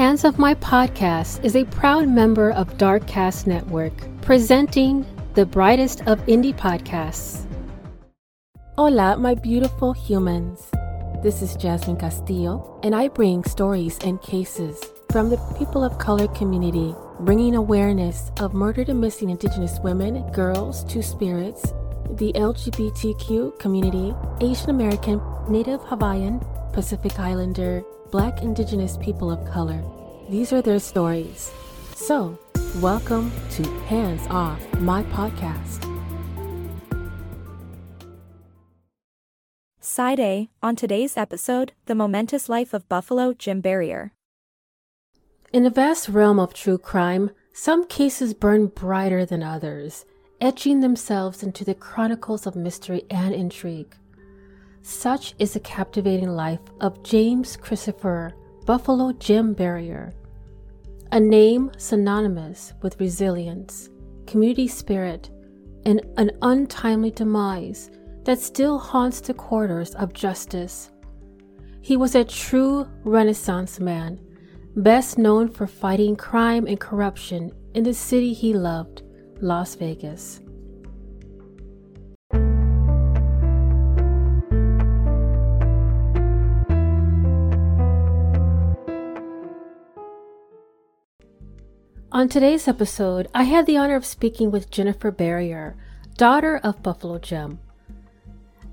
Hands of My Podcast is a proud member of Darkcast Network, presenting the brightest of indie podcasts. Hola, my beautiful humans. This is Jasmine Castillo, and I bring stories and cases from the people of color community, bringing awareness of murdered and missing Indigenous women, girls, two spirits, the LGBTQ community, Asian American, Native Hawaiian, Pacific Islander, Black Indigenous people of color. These are their stories. So, welcome to Hands Off, my podcast. Side A on today's episode The Momentous Life of Buffalo Jim Barrier. In the vast realm of true crime, some cases burn brighter than others, etching themselves into the chronicles of mystery and intrigue. Such is the captivating life of James Christopher Buffalo Jim Barrier, a name synonymous with resilience, community spirit, and an untimely demise that still haunts the corridors of justice. He was a true Renaissance man, best known for fighting crime and corruption in the city he loved, Las Vegas. On today's episode, I had the honor of speaking with Jennifer Barrier, daughter of Buffalo Jim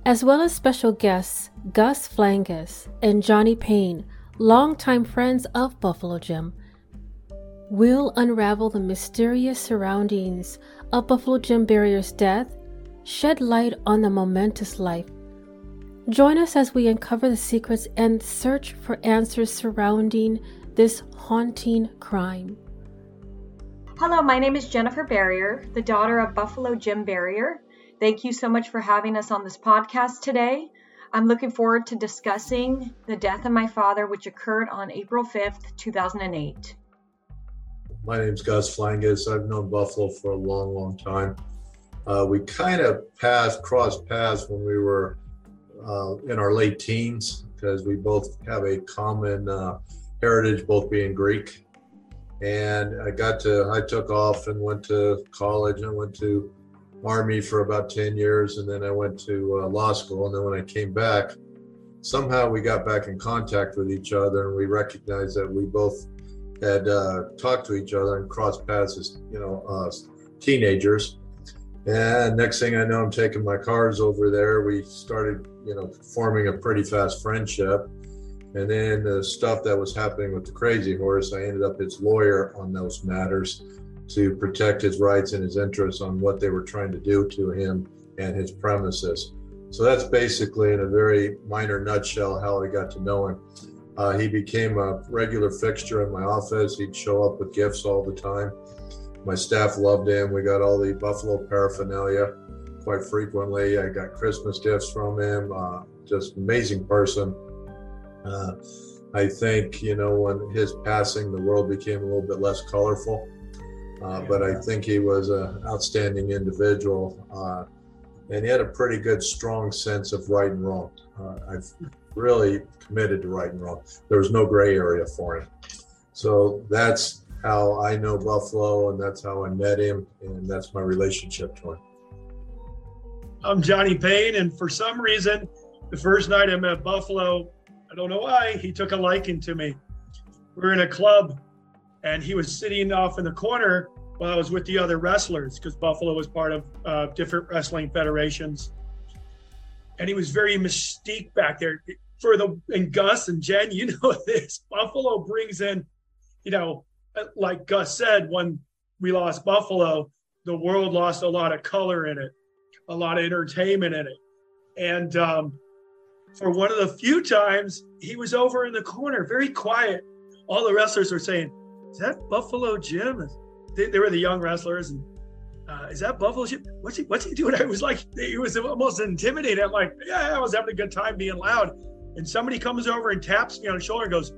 as well as special guests Gus Flangas and Johny Paine, longtime friends of Buffalo Jim. We'll unravel the mysterious surroundings of Buffalo Jim Barrier's death, shed light on the momentous life. Join us as we uncover the secrets and search for answers surrounding this haunting crime. Hello, my name is Jennifer Barrier, the daughter of Buffalo Jim Barrier. Thank you so much for having us on this podcast today. I'm looking forward to discussing the death of my father, which occurred on April 5th, 2008. My name is Gus Flangas. I've known Buffalo for a long, long time. Uh, we kind of passed, crossed paths when we were uh, in our late teens because we both have a common uh, heritage, both being Greek. And I got to, I took off and went to college I went to Army for about 10 years, and then I went to uh, law school. And then when I came back, somehow we got back in contact with each other, and we recognized that we both had uh, talked to each other and crossed paths as you know uh, teenagers. And next thing I know, I'm taking my cars over there. We started, you know, forming a pretty fast friendship. And then the stuff that was happening with the crazy horse, I ended up his lawyer on those matters to protect his rights and his interests on what they were trying to do to him and his premises. So that's basically, in a very minor nutshell, how I got to know him. Uh, he became a regular fixture in my office. He'd show up with gifts all the time. My staff loved him. We got all the Buffalo paraphernalia quite frequently. I got Christmas gifts from him. Uh, just amazing person. Uh, I think, you know, when his passing, the world became a little bit less colorful. Uh, but I think he was an outstanding individual, uh, and he had a pretty good, strong sense of right and wrong. Uh, I've really committed to right and wrong. There was no gray area for him. So that's how I know Buffalo, and that's how I met him, and that's my relationship to him. I'm Johny Paine, and for some reason, the first night I met Buffalo, I don't know why, he took a liking to me. We were in a club and he was sitting off in the corner while I was with the other wrestlers because Buffalo was part of uh, different wrestling federations. And he was very mystique back there. For the and Gus and Jen, you know this. Buffalo brings in, you know, like Gus said, when we lost Buffalo, the world lost a lot of color in it, a lot of entertainment in it. And um, for one of the few times, he was over in the corner, very quiet. All the wrestlers were saying, is that Buffalo Jim? They, they were the young wrestlers, and uh, is that Buffalo Jim? What's he What's he doing? I was like, he was almost intimidated. I'm like, yeah, I was having a good time being loud. And somebody comes over and taps me on the shoulder and goes,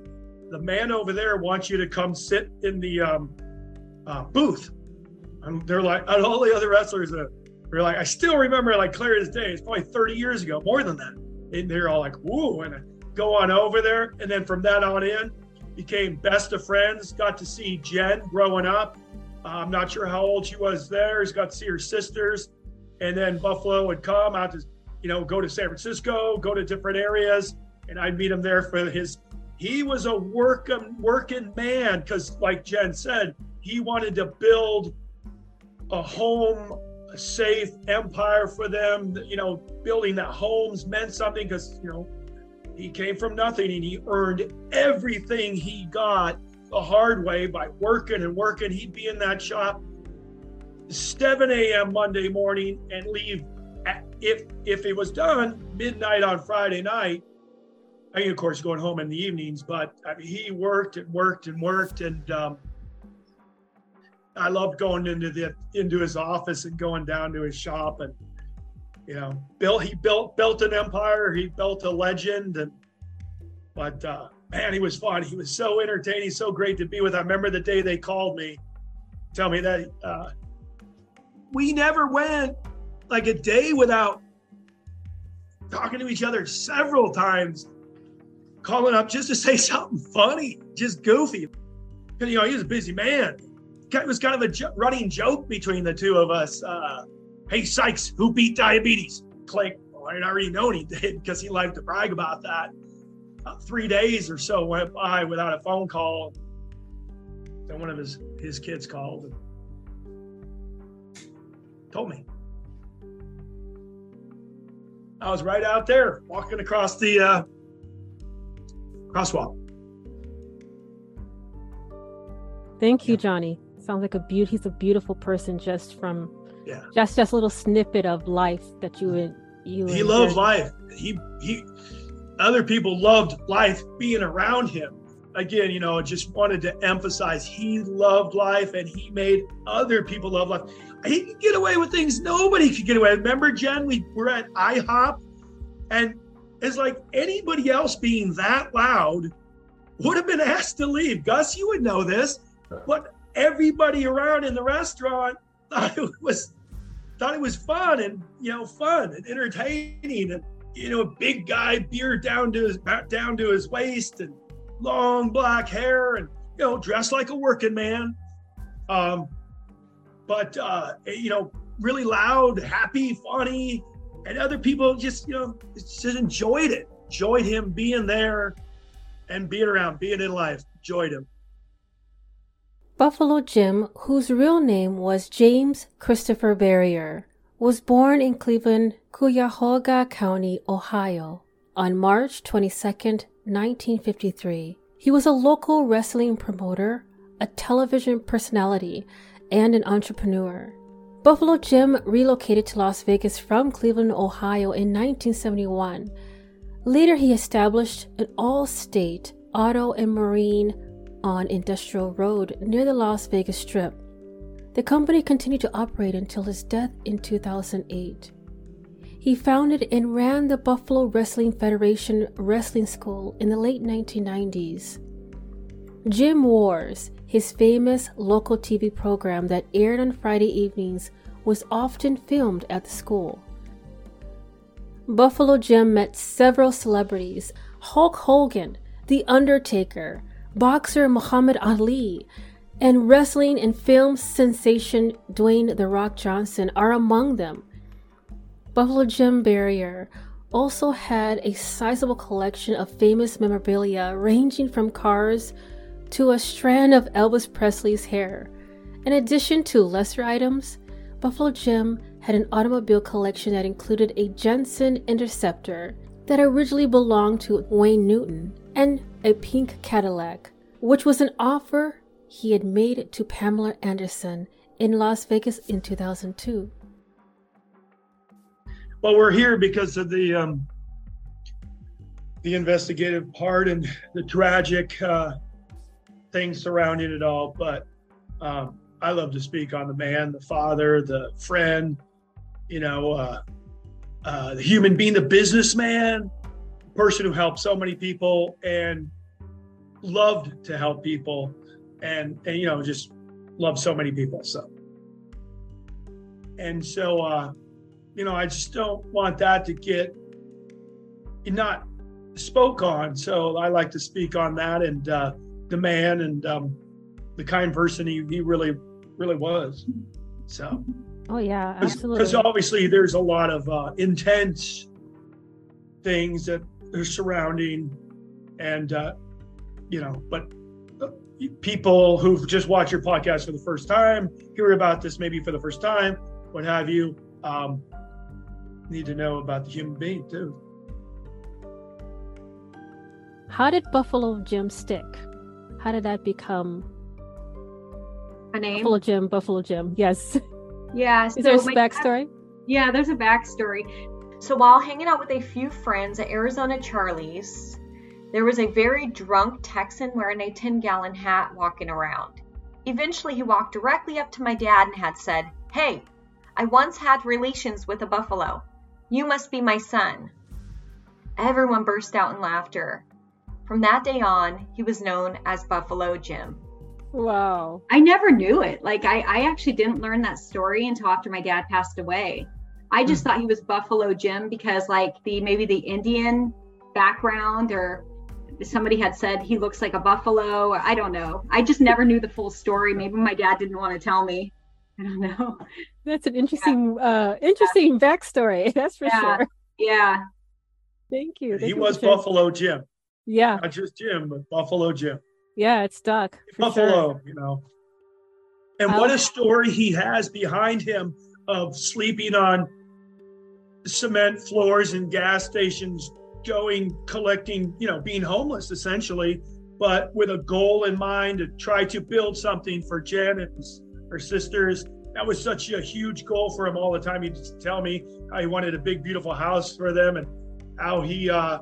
"The man over there wants you to come sit in the um, uh, booth." And they're like, and all the other wrestlers are, are like, I still remember like clear as day. It's probably 30 years ago, more than that. And they're all like, "Whoa!" And I go on over there, and then from that on in, became best of friends. Got to see Jen growing up. Uh, I'm not sure how old she was there. He's got to see her sisters, and then Buffalo would come out to, you know, go to San Francisco, go to different areas, and I'd meet him there for his. He was a working working man because, like Jen said, he wanted to build a home, a safe empire for them. You know, building that homes meant something because you know he came from nothing and he earned everything he got the hard way by working and working. He'd be in that shop 7 a.m. Monday morning and leave at, if if it was done midnight on Friday night. I mean, of course, going home in the evenings, but I mean, he worked and worked and worked, and um, I loved going into the into his office and going down to his shop and you know built he built built an empire he built a legend and but uh, man, he was fun. He was so entertaining, so great to be with. I remember the day they called me, tell me that uh, we never went like a day without talking to each other several times, calling up just to say something funny, just goofy. You know, he was a busy man. It was kind of a jo- running joke between the two of us. Uh, hey, Sykes, who beat diabetes? Click. Well, I already known he did because he liked to brag about that about three days or so went by without a phone call. Then one of his his kids called and told me. I was right out there walking across the uh, crosswalk. Thank you, Johnny. Sounds like a beauty. He's a beautiful person, just from yeah, just just a little snippet of life that you would you. He loved life. He he other people loved life being around him. Again, you know, just wanted to emphasize he loved life and he made other people love life. He could get away with things nobody could get away. Remember, Jen, we were at IHOP and it's like anybody else being that loud would have been asked to leave. Gus, you would know this, but everybody around in the restaurant thought it was thought it was fun and you know fun and entertaining and you know, a big guy, beard down to his down to his waist, and long black hair, and you know, dressed like a working man. Um, but uh, you know, really loud, happy, funny, and other people just you know just enjoyed it, enjoyed him being there, and being around, being in life, enjoyed him. Buffalo Jim, whose real name was James Christopher Barrier, was born in Cleveland, Cuyahoga County, Ohio, on March 22, 1953. He was a local wrestling promoter, a television personality, and an entrepreneur. Buffalo Jim relocated to Las Vegas from Cleveland, Ohio in 1971. Later, he established an all state auto and marine on Industrial Road near the Las Vegas Strip. The company continued to operate until his death in 2008. He founded and ran the Buffalo Wrestling Federation Wrestling School in the late 1990s. Jim Wars, his famous local TV program that aired on Friday evenings, was often filmed at the school. Buffalo Jim met several celebrities Hulk Hogan, The Undertaker, boxer Muhammad Ali, and wrestling and film sensation Dwayne The Rock Johnson are among them. Buffalo Jim Barrier also had a sizable collection of famous memorabilia ranging from cars to a strand of Elvis Presley's hair. In addition to lesser items, Buffalo Jim had an automobile collection that included a Jensen Interceptor that originally belonged to Wayne Newton and a pink Cadillac, which was an offer he had made to Pamela Anderson in Las Vegas in 2002. Well, we're here because of the um, the investigative part and the tragic uh, things surrounding it all. But um, I love to speak on the man, the father, the friend, you know, uh, uh, the human being, the businessman, person who helped so many people and loved to help people and and you know just loved so many people so and so uh you know i just don't want that to get not spoke on so i like to speak on that and uh the man and um, the kind person he, he really really was. So. Oh yeah, absolutely. Because obviously there's a lot of uh, intense things that are surrounding, and uh, you know, but uh, people who've just watched your podcast for the first time, hear about this maybe for the first time, what have you, um, need to know about the human being too. How did Buffalo Jim stick? How did that become a name? Buffalo Jim, Buffalo Jim. Yes. Yeah. Is there a backstory? Dad, yeah, there's a backstory. So while hanging out with a few friends at Arizona Charlie's, there was a very drunk Texan wearing a 10 gallon hat walking around. Eventually, he walked directly up to my dad and had said, Hey, I once had relations with a buffalo. You must be my son. Everyone burst out in laughter. From that day on, he was known as Buffalo Jim. Wow. I never knew it. Like, I, I actually didn't learn that story until after my dad passed away. I just mm. thought he was Buffalo Jim because, like, the maybe the Indian background or somebody had said he looks like a buffalo. I don't know. I just never knew the full story. Maybe my dad didn't want to tell me. I don't know. That's an interesting, yeah. uh, interesting yeah. backstory. That's for yeah. sure. Yeah. Thank you. Thank he you was Buffalo Jim. Yeah. Not just Jim, but Buffalo Jim. Yeah, it's stuck. Buffalo, sure. you know. And what a story he has behind him of sleeping on cement floors and gas stations, going collecting, you know, being homeless essentially, but with a goal in mind to try to build something for Janet and her sisters. That was such a huge goal for him all the time. He'd tell me how he wanted a big, beautiful house for them and how he uh,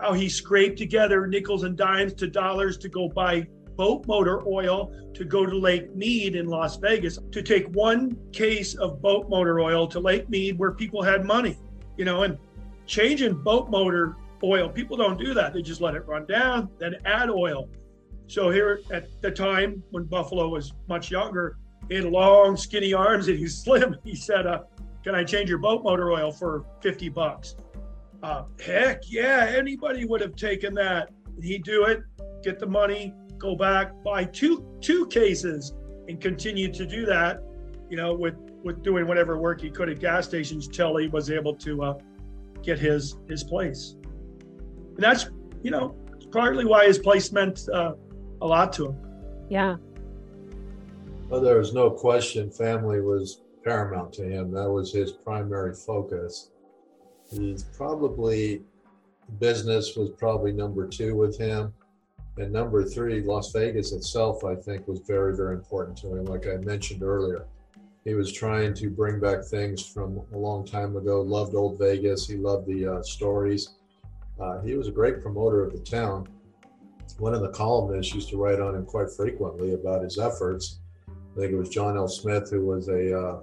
how he scraped together nickels and dimes to dollars to go buy boat motor oil to go to Lake Mead in Las Vegas to take one case of boat motor oil to Lake Mead where people had money, you know, and changing boat motor oil, people don't do that. They just let it run down, then add oil. So here at the time when Buffalo was much younger, he had long, skinny arms and he's slim. He said, uh, "Can I change your boat motor oil for 50 bucks?" Uh, heck yeah, anybody would have taken that. He'd do it, get the money, go back, buy two two cases, and continue to do that. You know, with with doing whatever work he could at gas stations till he was able to uh, get his his place. And that's you know partly why his place meant uh, a lot to him. Yeah. Well, there was no question family was paramount to him. That was his primary focus. He's probably business was probably number two with him. And number three, Las Vegas itself, I think, was very, very important to him. Like I mentioned earlier, he was trying to bring back things from a long time ago. Loved old Vegas. He loved the uh, stories. Uh, he was a great promoter of the town. One of the columnists used to write on him quite frequently about his efforts. I think it was John L. Smith, who was a uh,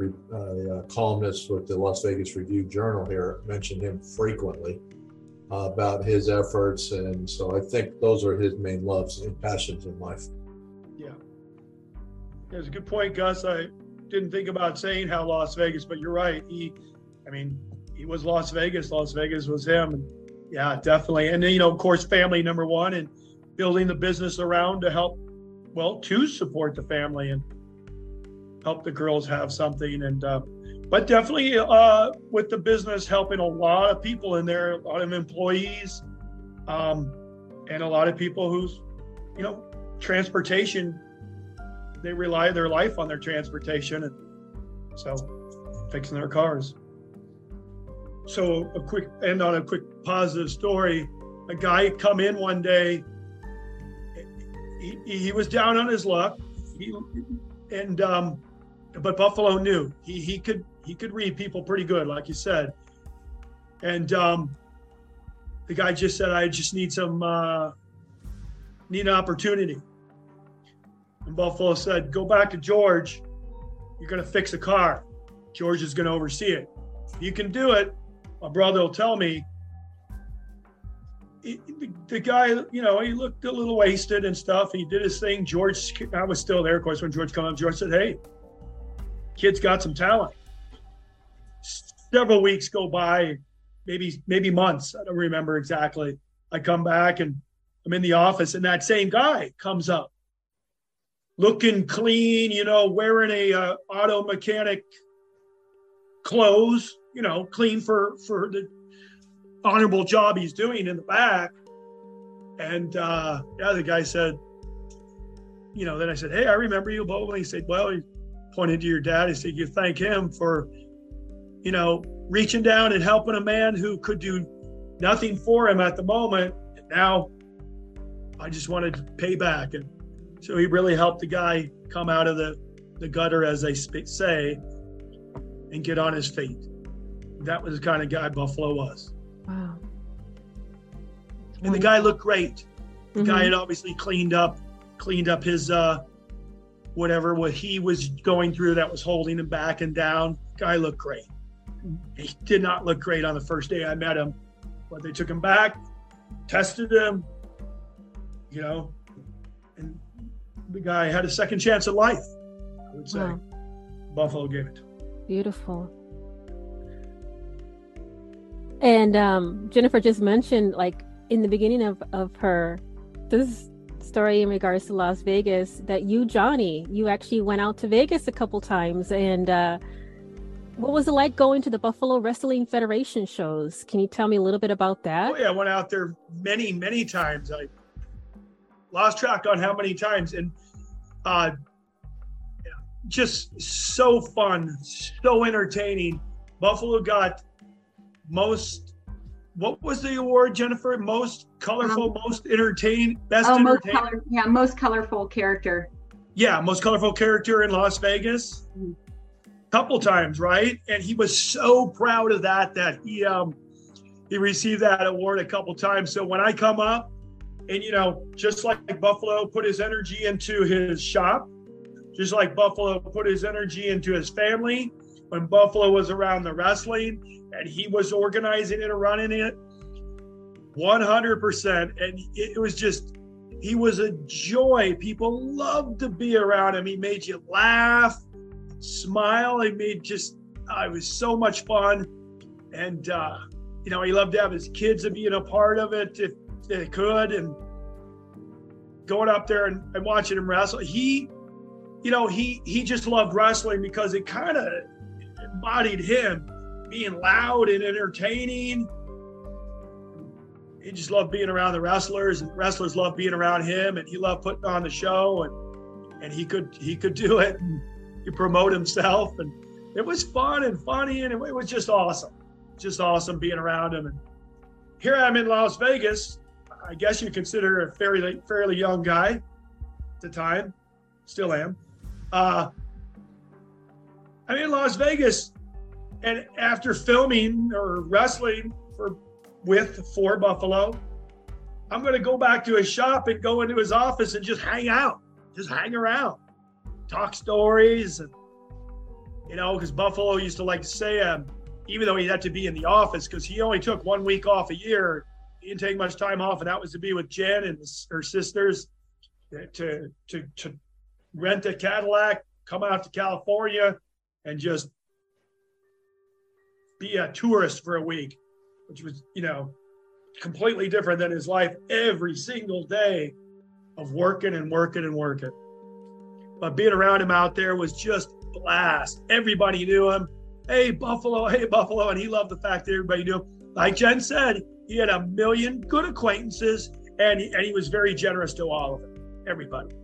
a, columnist with the Las Vegas Review Journal here, mentioned him frequently about his efforts. And so I think those are his main loves and passions in life. Yeah. That's a good point, Gus. I didn't think about saying how Las Vegas, but you're right. He, I mean, he was Las Vegas. Las Vegas was him. Yeah, definitely. And you know, of course, family number one and building the business around to help, well, to support the family and help the girls have something. And uh, but definitely uh, with the business helping a lot of people in there, a lot of employees, um, and a lot of people who's you know transportation. They rely their life on their transportation, and so fixing their cars. So a quick end on a quick positive story. A guy come in one day. He, he was down on his luck. He, and um, but Buffalo knew he he could he could read people pretty good, like you said. And um, the guy just said, "I just need some uh, need an opportunity." And Buffalo said, "Go back to George. You're going to fix a car. George is going to oversee it. If you can do it, my brother will tell me." the guy, you know, he looked a little wasted and stuff. He did his thing. George, I was still there, of course, when George came up. George said, "Hey, kid's got some talent. Several weeks go by, maybe maybe months. I don't remember exactly. I come back and I'm in the office, and that same guy comes up, looking clean, you know, wearing a uh, auto mechanic clothes, you know, clean for for the honorable job he's doing in the back. And uh, yeah, the guy said, you know, then I said, hey, I remember you, blah, blah, blah. He said, well, he pointed to your dad. He said, you thank him for, you know, reaching down and helping a man who could do nothing for him at the moment. And now I just wanted to pay back. And so he really helped the guy come out of the, the gutter, as they say, and get on his feet. That was the kind of guy Buffalo was. Wow. And the guy looked great. The mm-hmm. guy had obviously cleaned up, cleaned up his uh, whatever what he was going through that was holding him back and down. Guy looked great. He did not look great on the first day I met him, but they took him back, tested him, you know, and the guy had a second chance at life. I would say wow. Buffalo gave it. Beautiful. And um, Jennifer just mentioned, like in the beginning of of her this story in regards to Las Vegas, that you, Johnny, you actually went out to Vegas a couple times, and uh, what was it like going to the Buffalo Wrestling Federation shows? Can you tell me a little bit about that? Oh yeah, I went out there many, many times. I lost track on how many times, and uh, just so fun, so entertaining. Buffalo got most. What was the award, Jennifer? Most colorful, um, most entertaining, best oh, most color, yeah, most colorful character. Yeah, most colorful character in Las Vegas. Mm-hmm. Couple times, right? And he was so proud of that that he um he received that award a couple times. So when I come up, and you know, just like Buffalo put his energy into his shop, just like Buffalo put his energy into his family when Buffalo was around the wrestling and he was organizing it and running it 100%. And it was just, he was a joy. People loved to be around him. He made you laugh, smile. He made just, it was so much fun. And, uh, you know, he loved to have his kids being a part of it if they could. And going up there and, and watching him wrestle, he, you know, he he just loved wrestling because it kind of embodied him being loud and entertaining. He just loved being around the wrestlers, and wrestlers loved being around him, and he loved putting on the show, and and he could he could do it, and he promote himself, and it was fun and funny, and it, was just awesome, just awesome being around him. And here I'm in Las Vegas. I guess you consider a fairly fairly young guy at the time, still am. Uh, I'm in Las Vegas, and after filming or wrestling for with for Buffalo, I'm going to go back to his shop and go into his office and just hang out, just hang around, talk stories, and you know, because Buffalo used to like to say, um, even though he had to be in the office because he only took one week off a year, he didn't take much time off, and that was to be with Jen and her sisters to to to rent a Cadillac, come out to California, and just be a tourist for a week, which was, you know, completely different than his life every single day of working and working and working. But being around him out there was just blast. Everybody knew him. Hey, Buffalo, hey, Buffalo. And he loved the fact that everybody knew him. Like Jen said, he had a million good acquaintances and he, and he was very generous to all of them, everybody.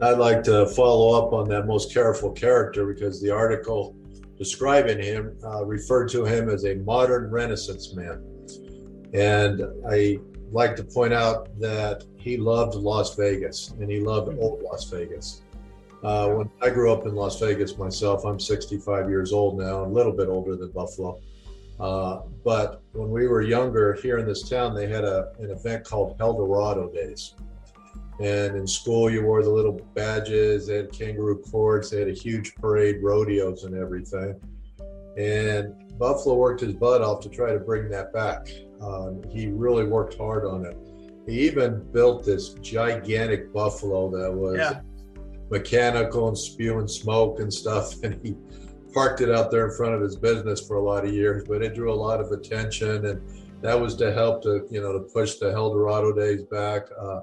I'd like to follow up on that most careful character because the article describing him uh, referred to him as a modern Renaissance man. And I like to point out that he loved Las Vegas and he loved old Las Vegas. Uh, when I grew up in Las Vegas myself, I'm 65 years old now, a little bit older than Buffalo. Uh, but when we were younger here in this town, they had a, an event called Helldorado Days. And in school, you wore the little badges, they had kangaroo courts, they had a huge parade, rodeos, and everything. And Buffalo worked his butt off to try to bring that back. Um, he really worked hard on it. He even built this gigantic buffalo that was yeah. Mechanical and spewing smoke and stuff. And he parked it out there in front of his business for a lot of years, but it drew a lot of attention. And that was to help to you know to push the Helldorado days back. Uh,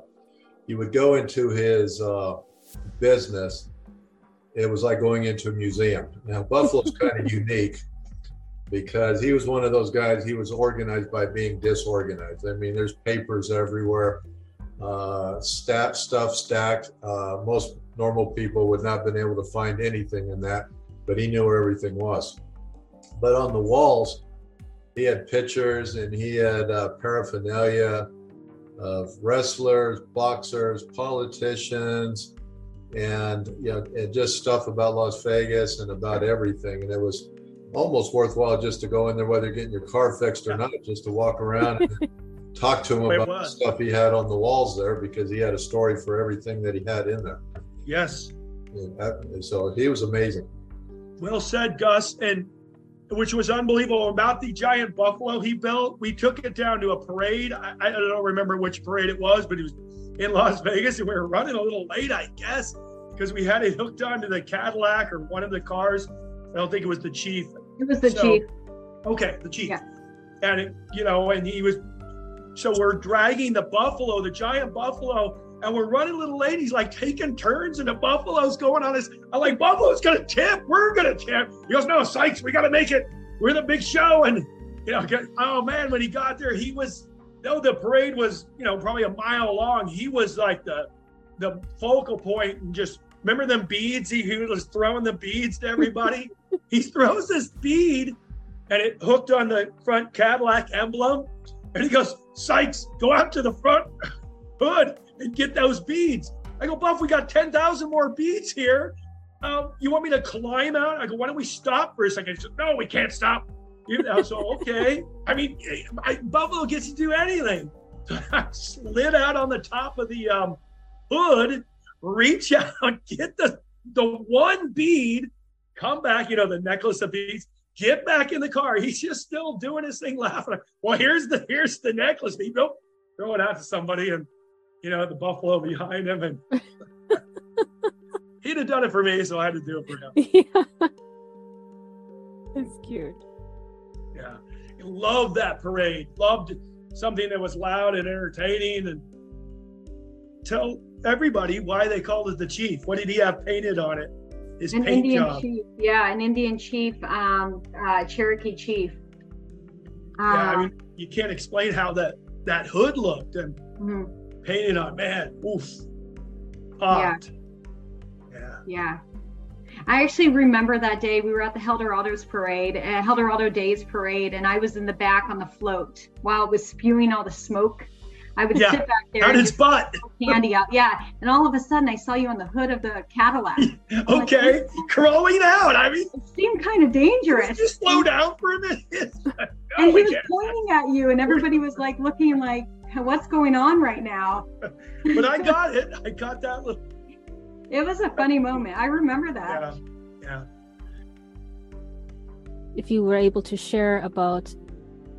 he would go into his uh, business. It was like going into a museum. Now Buffalo's kind of unique because he was one of those guys. He was organized by being disorganized. I mean, there's papers everywhere, uh, stat stuff stacked. Uh, most normal people would not have been able to find anything in that, but he knew where everything was. But on the walls, he had pictures and he had uh, paraphernalia of wrestlers, boxers, politicians, and you know, and just stuff about Las Vegas and about everything. And it was almost worthwhile just to go in there, whether you're getting your car fixed or not, just to walk around and talk to him about the stuff he had on the walls there because he had a story for everything that he had in there. Yes. And so he was amazing. Well said, Gus. And which was unbelievable about the giant buffalo he built. We took it down to a parade. I, I don't remember which parade it was, but it was in Las Vegas, and we were running a little late, I guess, because we had it hooked onto the Cadillac or one of the cars. I don't think it was the chief. It was the so, chief. Okay, the chief. Yeah. And it, you know, and he was. So we're dragging the buffalo, the giant buffalo, and we're running little ladies like taking turns, and the buffalo's going on us. I'm like, Buffalo's gonna tip. We're gonna tip. He goes, No, Sykes, we gotta make it. We're the big show. And you know, oh man, when he got there, he was though the parade was, you know, probably a mile long, he was like the the focal point and just remember them beads? He, he was throwing the beads to everybody. he throws this bead and it hooked on the front Cadillac emblem. And he goes, Sykes, go out to the front hood and get those beads. I go, Buff, we got 10,000 more beads here. Um, you want me to climb out? I go, why don't we stop for a second? Said, no, we can't stop. You know, so, okay. I mean, I, Buffalo gets to do anything. I slid out on the top of the um, hood, reach out, get the, the one bead, come back, you know, the necklace of beads, get back in the car. He's just still doing his thing, laughing. Well, here's the here's the necklace. He nope, throw it out to somebody and you know, the buffalo behind him, and he'd have done it for me, so I had to do it for him. Yeah, it's cute. Yeah, loved that parade. Loved something that was loud and entertaining, and tell everybody why they called it the chief. What did he have painted on it? His an paint Indian job. chief. Yeah, an Indian chief, um, uh, Cherokee chief. Uh, yeah, I uh, mean, you can't explain how that that hood looked and. Mm-hmm painted on, man, oof, popped. Yeah. yeah. Yeah. I actually remember that day we were at the Helldorado's parade, uh, Helldorado Days parade, and I was in the back on the float while it was spewing all the smoke. I would yeah. sit back there. Out its butt. Candy out. Yeah. And all of a sudden I saw you on the hood of the Cadillac. okay. Like, Crawling out. I mean, it seemed kind of dangerous. Just slow down for a minute. and he was pointing at you, and everybody was like looking like, what's going on right now? but I got it. I got that little. It was a funny moment. I remember that. Yeah. Yeah. If you were able to share about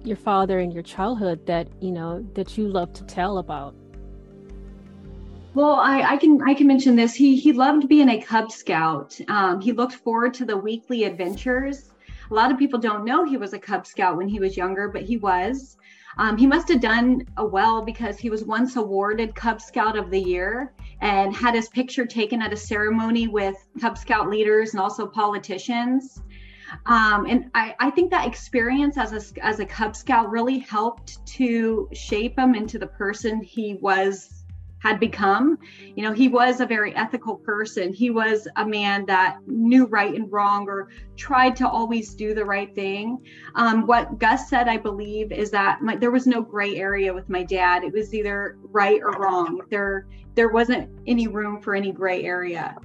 your father and your childhood that you know that you love to tell about. Well, I, I, can I can mention this. He he loved being a Cub Scout. Um, he looked forward to the weekly adventures. A lot of people don't know he was a Cub Scout when he was younger, but he was. Um, he must have done a well because he was once awarded Cub Scout of the Year and had his picture taken at a ceremony with Cub Scout leaders and also politicians. Um, and I, I, think that experience as a, as a Cub Scout really helped to shape him into the person he was had become. You know, he was a very ethical person. He was a man that knew right and wrong or tried to always do the right thing. Um, what Gus said, I believe, is that my, there was no gray area with my dad. It was either right or wrong. There, there wasn't any room for any gray area.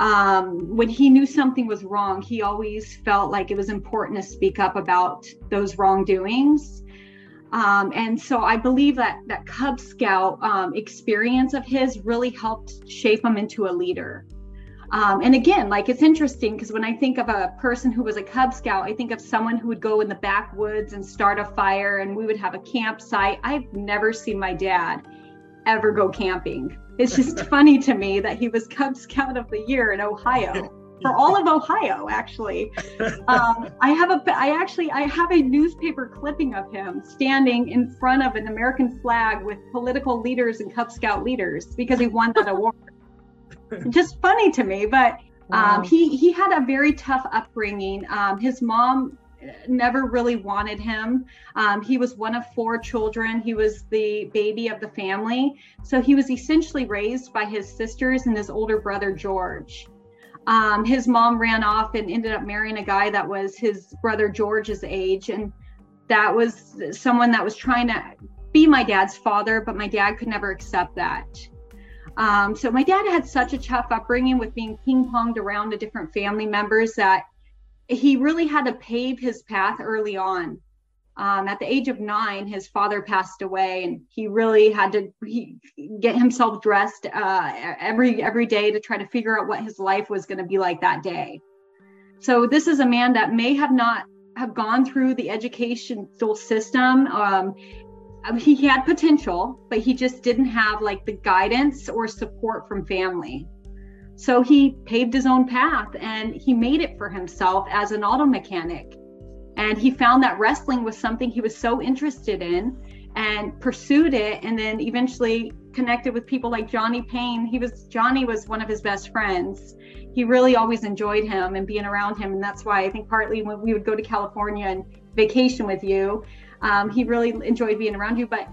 Um, when he knew something was wrong, he always felt like it was important to speak up about those wrongdoings um, and so I believe that that Cub Scout um, experience of his really helped shape him into a leader. Um, and again, like it's interesting because when I think of a person who was a Cub Scout, I think of someone who would go in the backwoods and start a fire and we would have a campsite. I've never seen my dad ever go camping. It's just funny to me that he was Cub Scout of the Year in Ohio. For all of Ohio, actually. Um, I have a, I actually, I have a newspaper clipping of him standing in front of an American flag with political leaders and Cub Scout leaders because he won that award. Just funny to me, but um, wow. he he had a very tough upbringing. Um, his mom never really wanted him. Um, he was one of four children. He was the baby of the family. So he was essentially raised by his sisters and his older brother, George. Um, his mom ran off and ended up marrying a guy that was his brother George's age. And that was someone that was trying to be my dad's father, but my dad could never accept that. Um, so my dad had such a tough upbringing with being ping ponged around to different family members that he really had to pave his path early on. Um, at the age of nine, his father passed away, and he really had to he, get himself dressed uh, every every day to try to figure out what his life was going to be like that day. So this is a man that may have not have gone through the educational system. Um, he had potential, but he just didn't have like the guidance or support from family. So he paved his own path and he made it for himself as an auto mechanic. And he found that wrestling was something he was so interested in and pursued it and then eventually connected with people like Johny Paine. He was Johnny was one of his best friends. He really always enjoyed him and being around him. And that's why I think partly when we would go to California and vacation with you, um, he really enjoyed being around you. But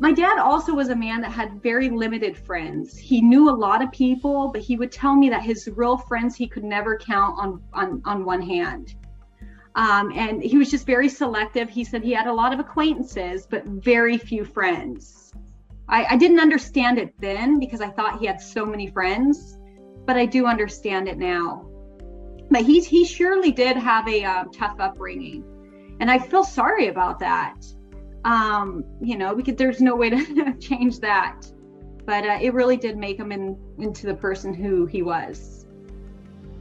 my dad also was a man that had very limited friends. He knew a lot of people, but he would tell me that his real friends he could never count on on, on one hand. Um, and he was just very selective. He said he had a lot of acquaintances, but very few friends. I, I didn't understand it then because I thought he had so many friends, but I do understand it now. But he he surely did have a um, tough upbringing, and I feel sorry about that um, you know, because there's no way to change that. But uh, it really did make him in, into the person who he was.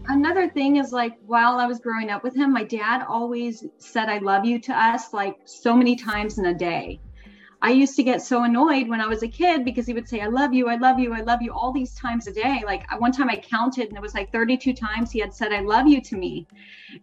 Another thing is like while I was growing up with him, my dad always said I love you to us like so many times in a day. I used to get so annoyed when I was a kid because he would say, I love you, I love you, I love you all these times a day. Like one time I counted and it was like 32 times he had said, I love you to me.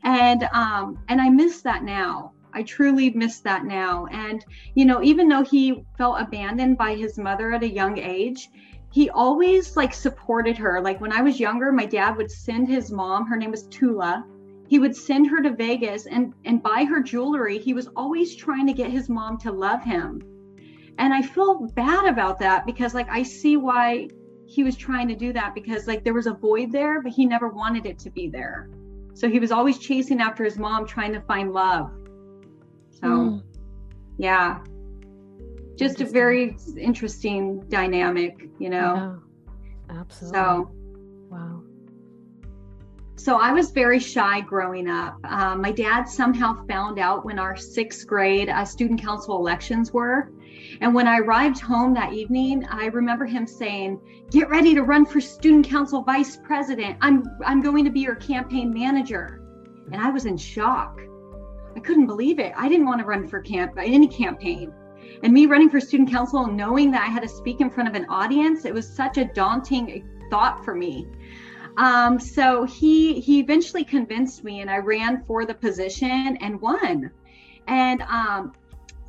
And um, and I miss that now. I truly miss that now. And, you know, even though he felt abandoned by his mother at a young age, he always like supported her. Like when I was younger, my dad would send his mom, her name was Tula, he would send her to Vegas and and buy her jewelry. He was always trying to get his mom to love him. And I feel bad about that because like I see why he was trying to do that because like there was a void there, but he never wanted it to be there. So he was always chasing after his mom trying to find love. So, mm. yeah, just a very interesting dynamic, you know. Yeah, absolutely. So, wow. So I was very shy growing up. Um, my dad somehow found out when our sixth grade uh, student council elections were. And when I arrived home that evening, I remember him saying, "Get ready to run for student council vice president. I'm I'm going to be your campaign manager." And I was in shock. I couldn't believe it. I didn't want to run for camp any campaign. And me running for student council, knowing that I had to speak in front of an audience, it was such a daunting thought for me. Um, so he he eventually convinced me, and I ran for the position and won. And um,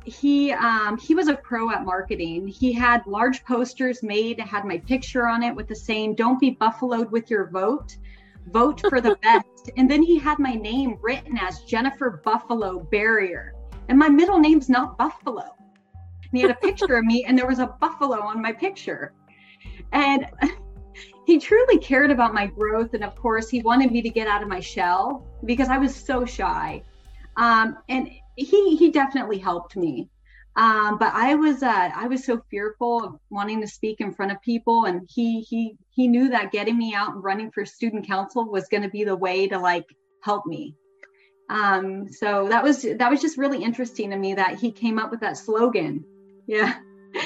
he um, he was a pro at marketing. He had large posters made, had my picture on it with the saying "Don't be buffaloed with your vote." vote for the best. and then he had my name written as Jennifer Buffalo Barrier. And my middle name's not Buffalo. And he had a picture of me, and there was a buffalo on my picture. And he truly cared about my growth. And of course, he wanted me to get out of my shell because I was so shy. Um, and he he definitely helped me. Um, but I was uh, I was so fearful of wanting to speak in front of people, and he he he knew that getting me out and running for student council was going to be the way to like help me. Um, so that was that was just really interesting to me that he came up with that slogan. Yeah.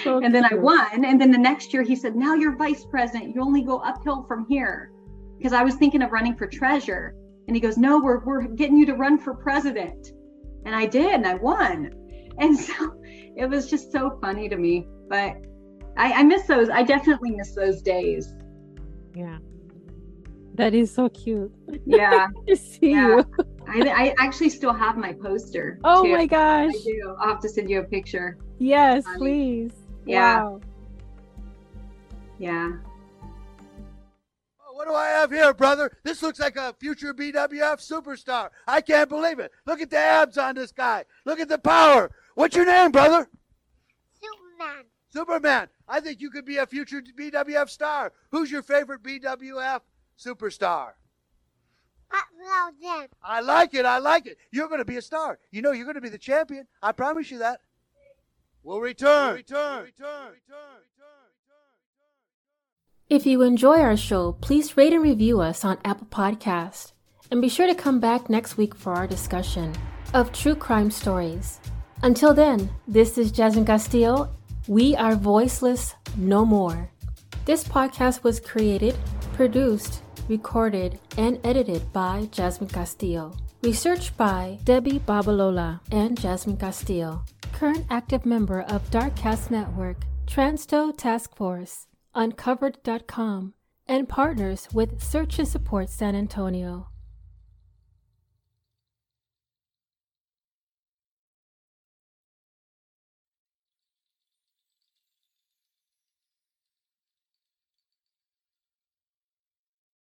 So and then I won. And then the next year he said, Now you're vice president. You only go uphill from here. Because I was thinking of running for treasurer. And he goes, No, we're, we're getting you to run for president. And I did, and I won. And so it was just so funny to me. But I, I miss those. I definitely miss those days. Yeah. That is so cute. Yeah. to see Yeah. you. I, I actually still have my poster. Oh too. my gosh. I do. I'll have to send you a picture. Yes, Funny. please. Yeah. Wow. Yeah. Oh, What do I have here, brother? This looks like a future BWF superstar. I can't believe it. Look at the abs on this guy. Look at the power. What's your name, brother? Superman. Superman. I think you could be a future BWF star. Who's your favorite BWF superstar? Uh, Buffalo Jim. I like it. I like it. You're going to be a star. You know, you're going to be the champion. I promise you that. We'll return. return. Return. Return. If you enjoy our show, please rate and review us on Apple Podcast. And be sure to come back next week for our discussion of true crime stories. Until then, this is Jasmine Castillo. We are voiceless no more. This podcast was created, produced, recorded, and edited by Jasmine Castillo. Research by Debbie Babalola and Jasmine Castillo. Current active member of Darkcast Network, Transto Task Force, Uncovered.com, and partners with Search and Support San Antonio.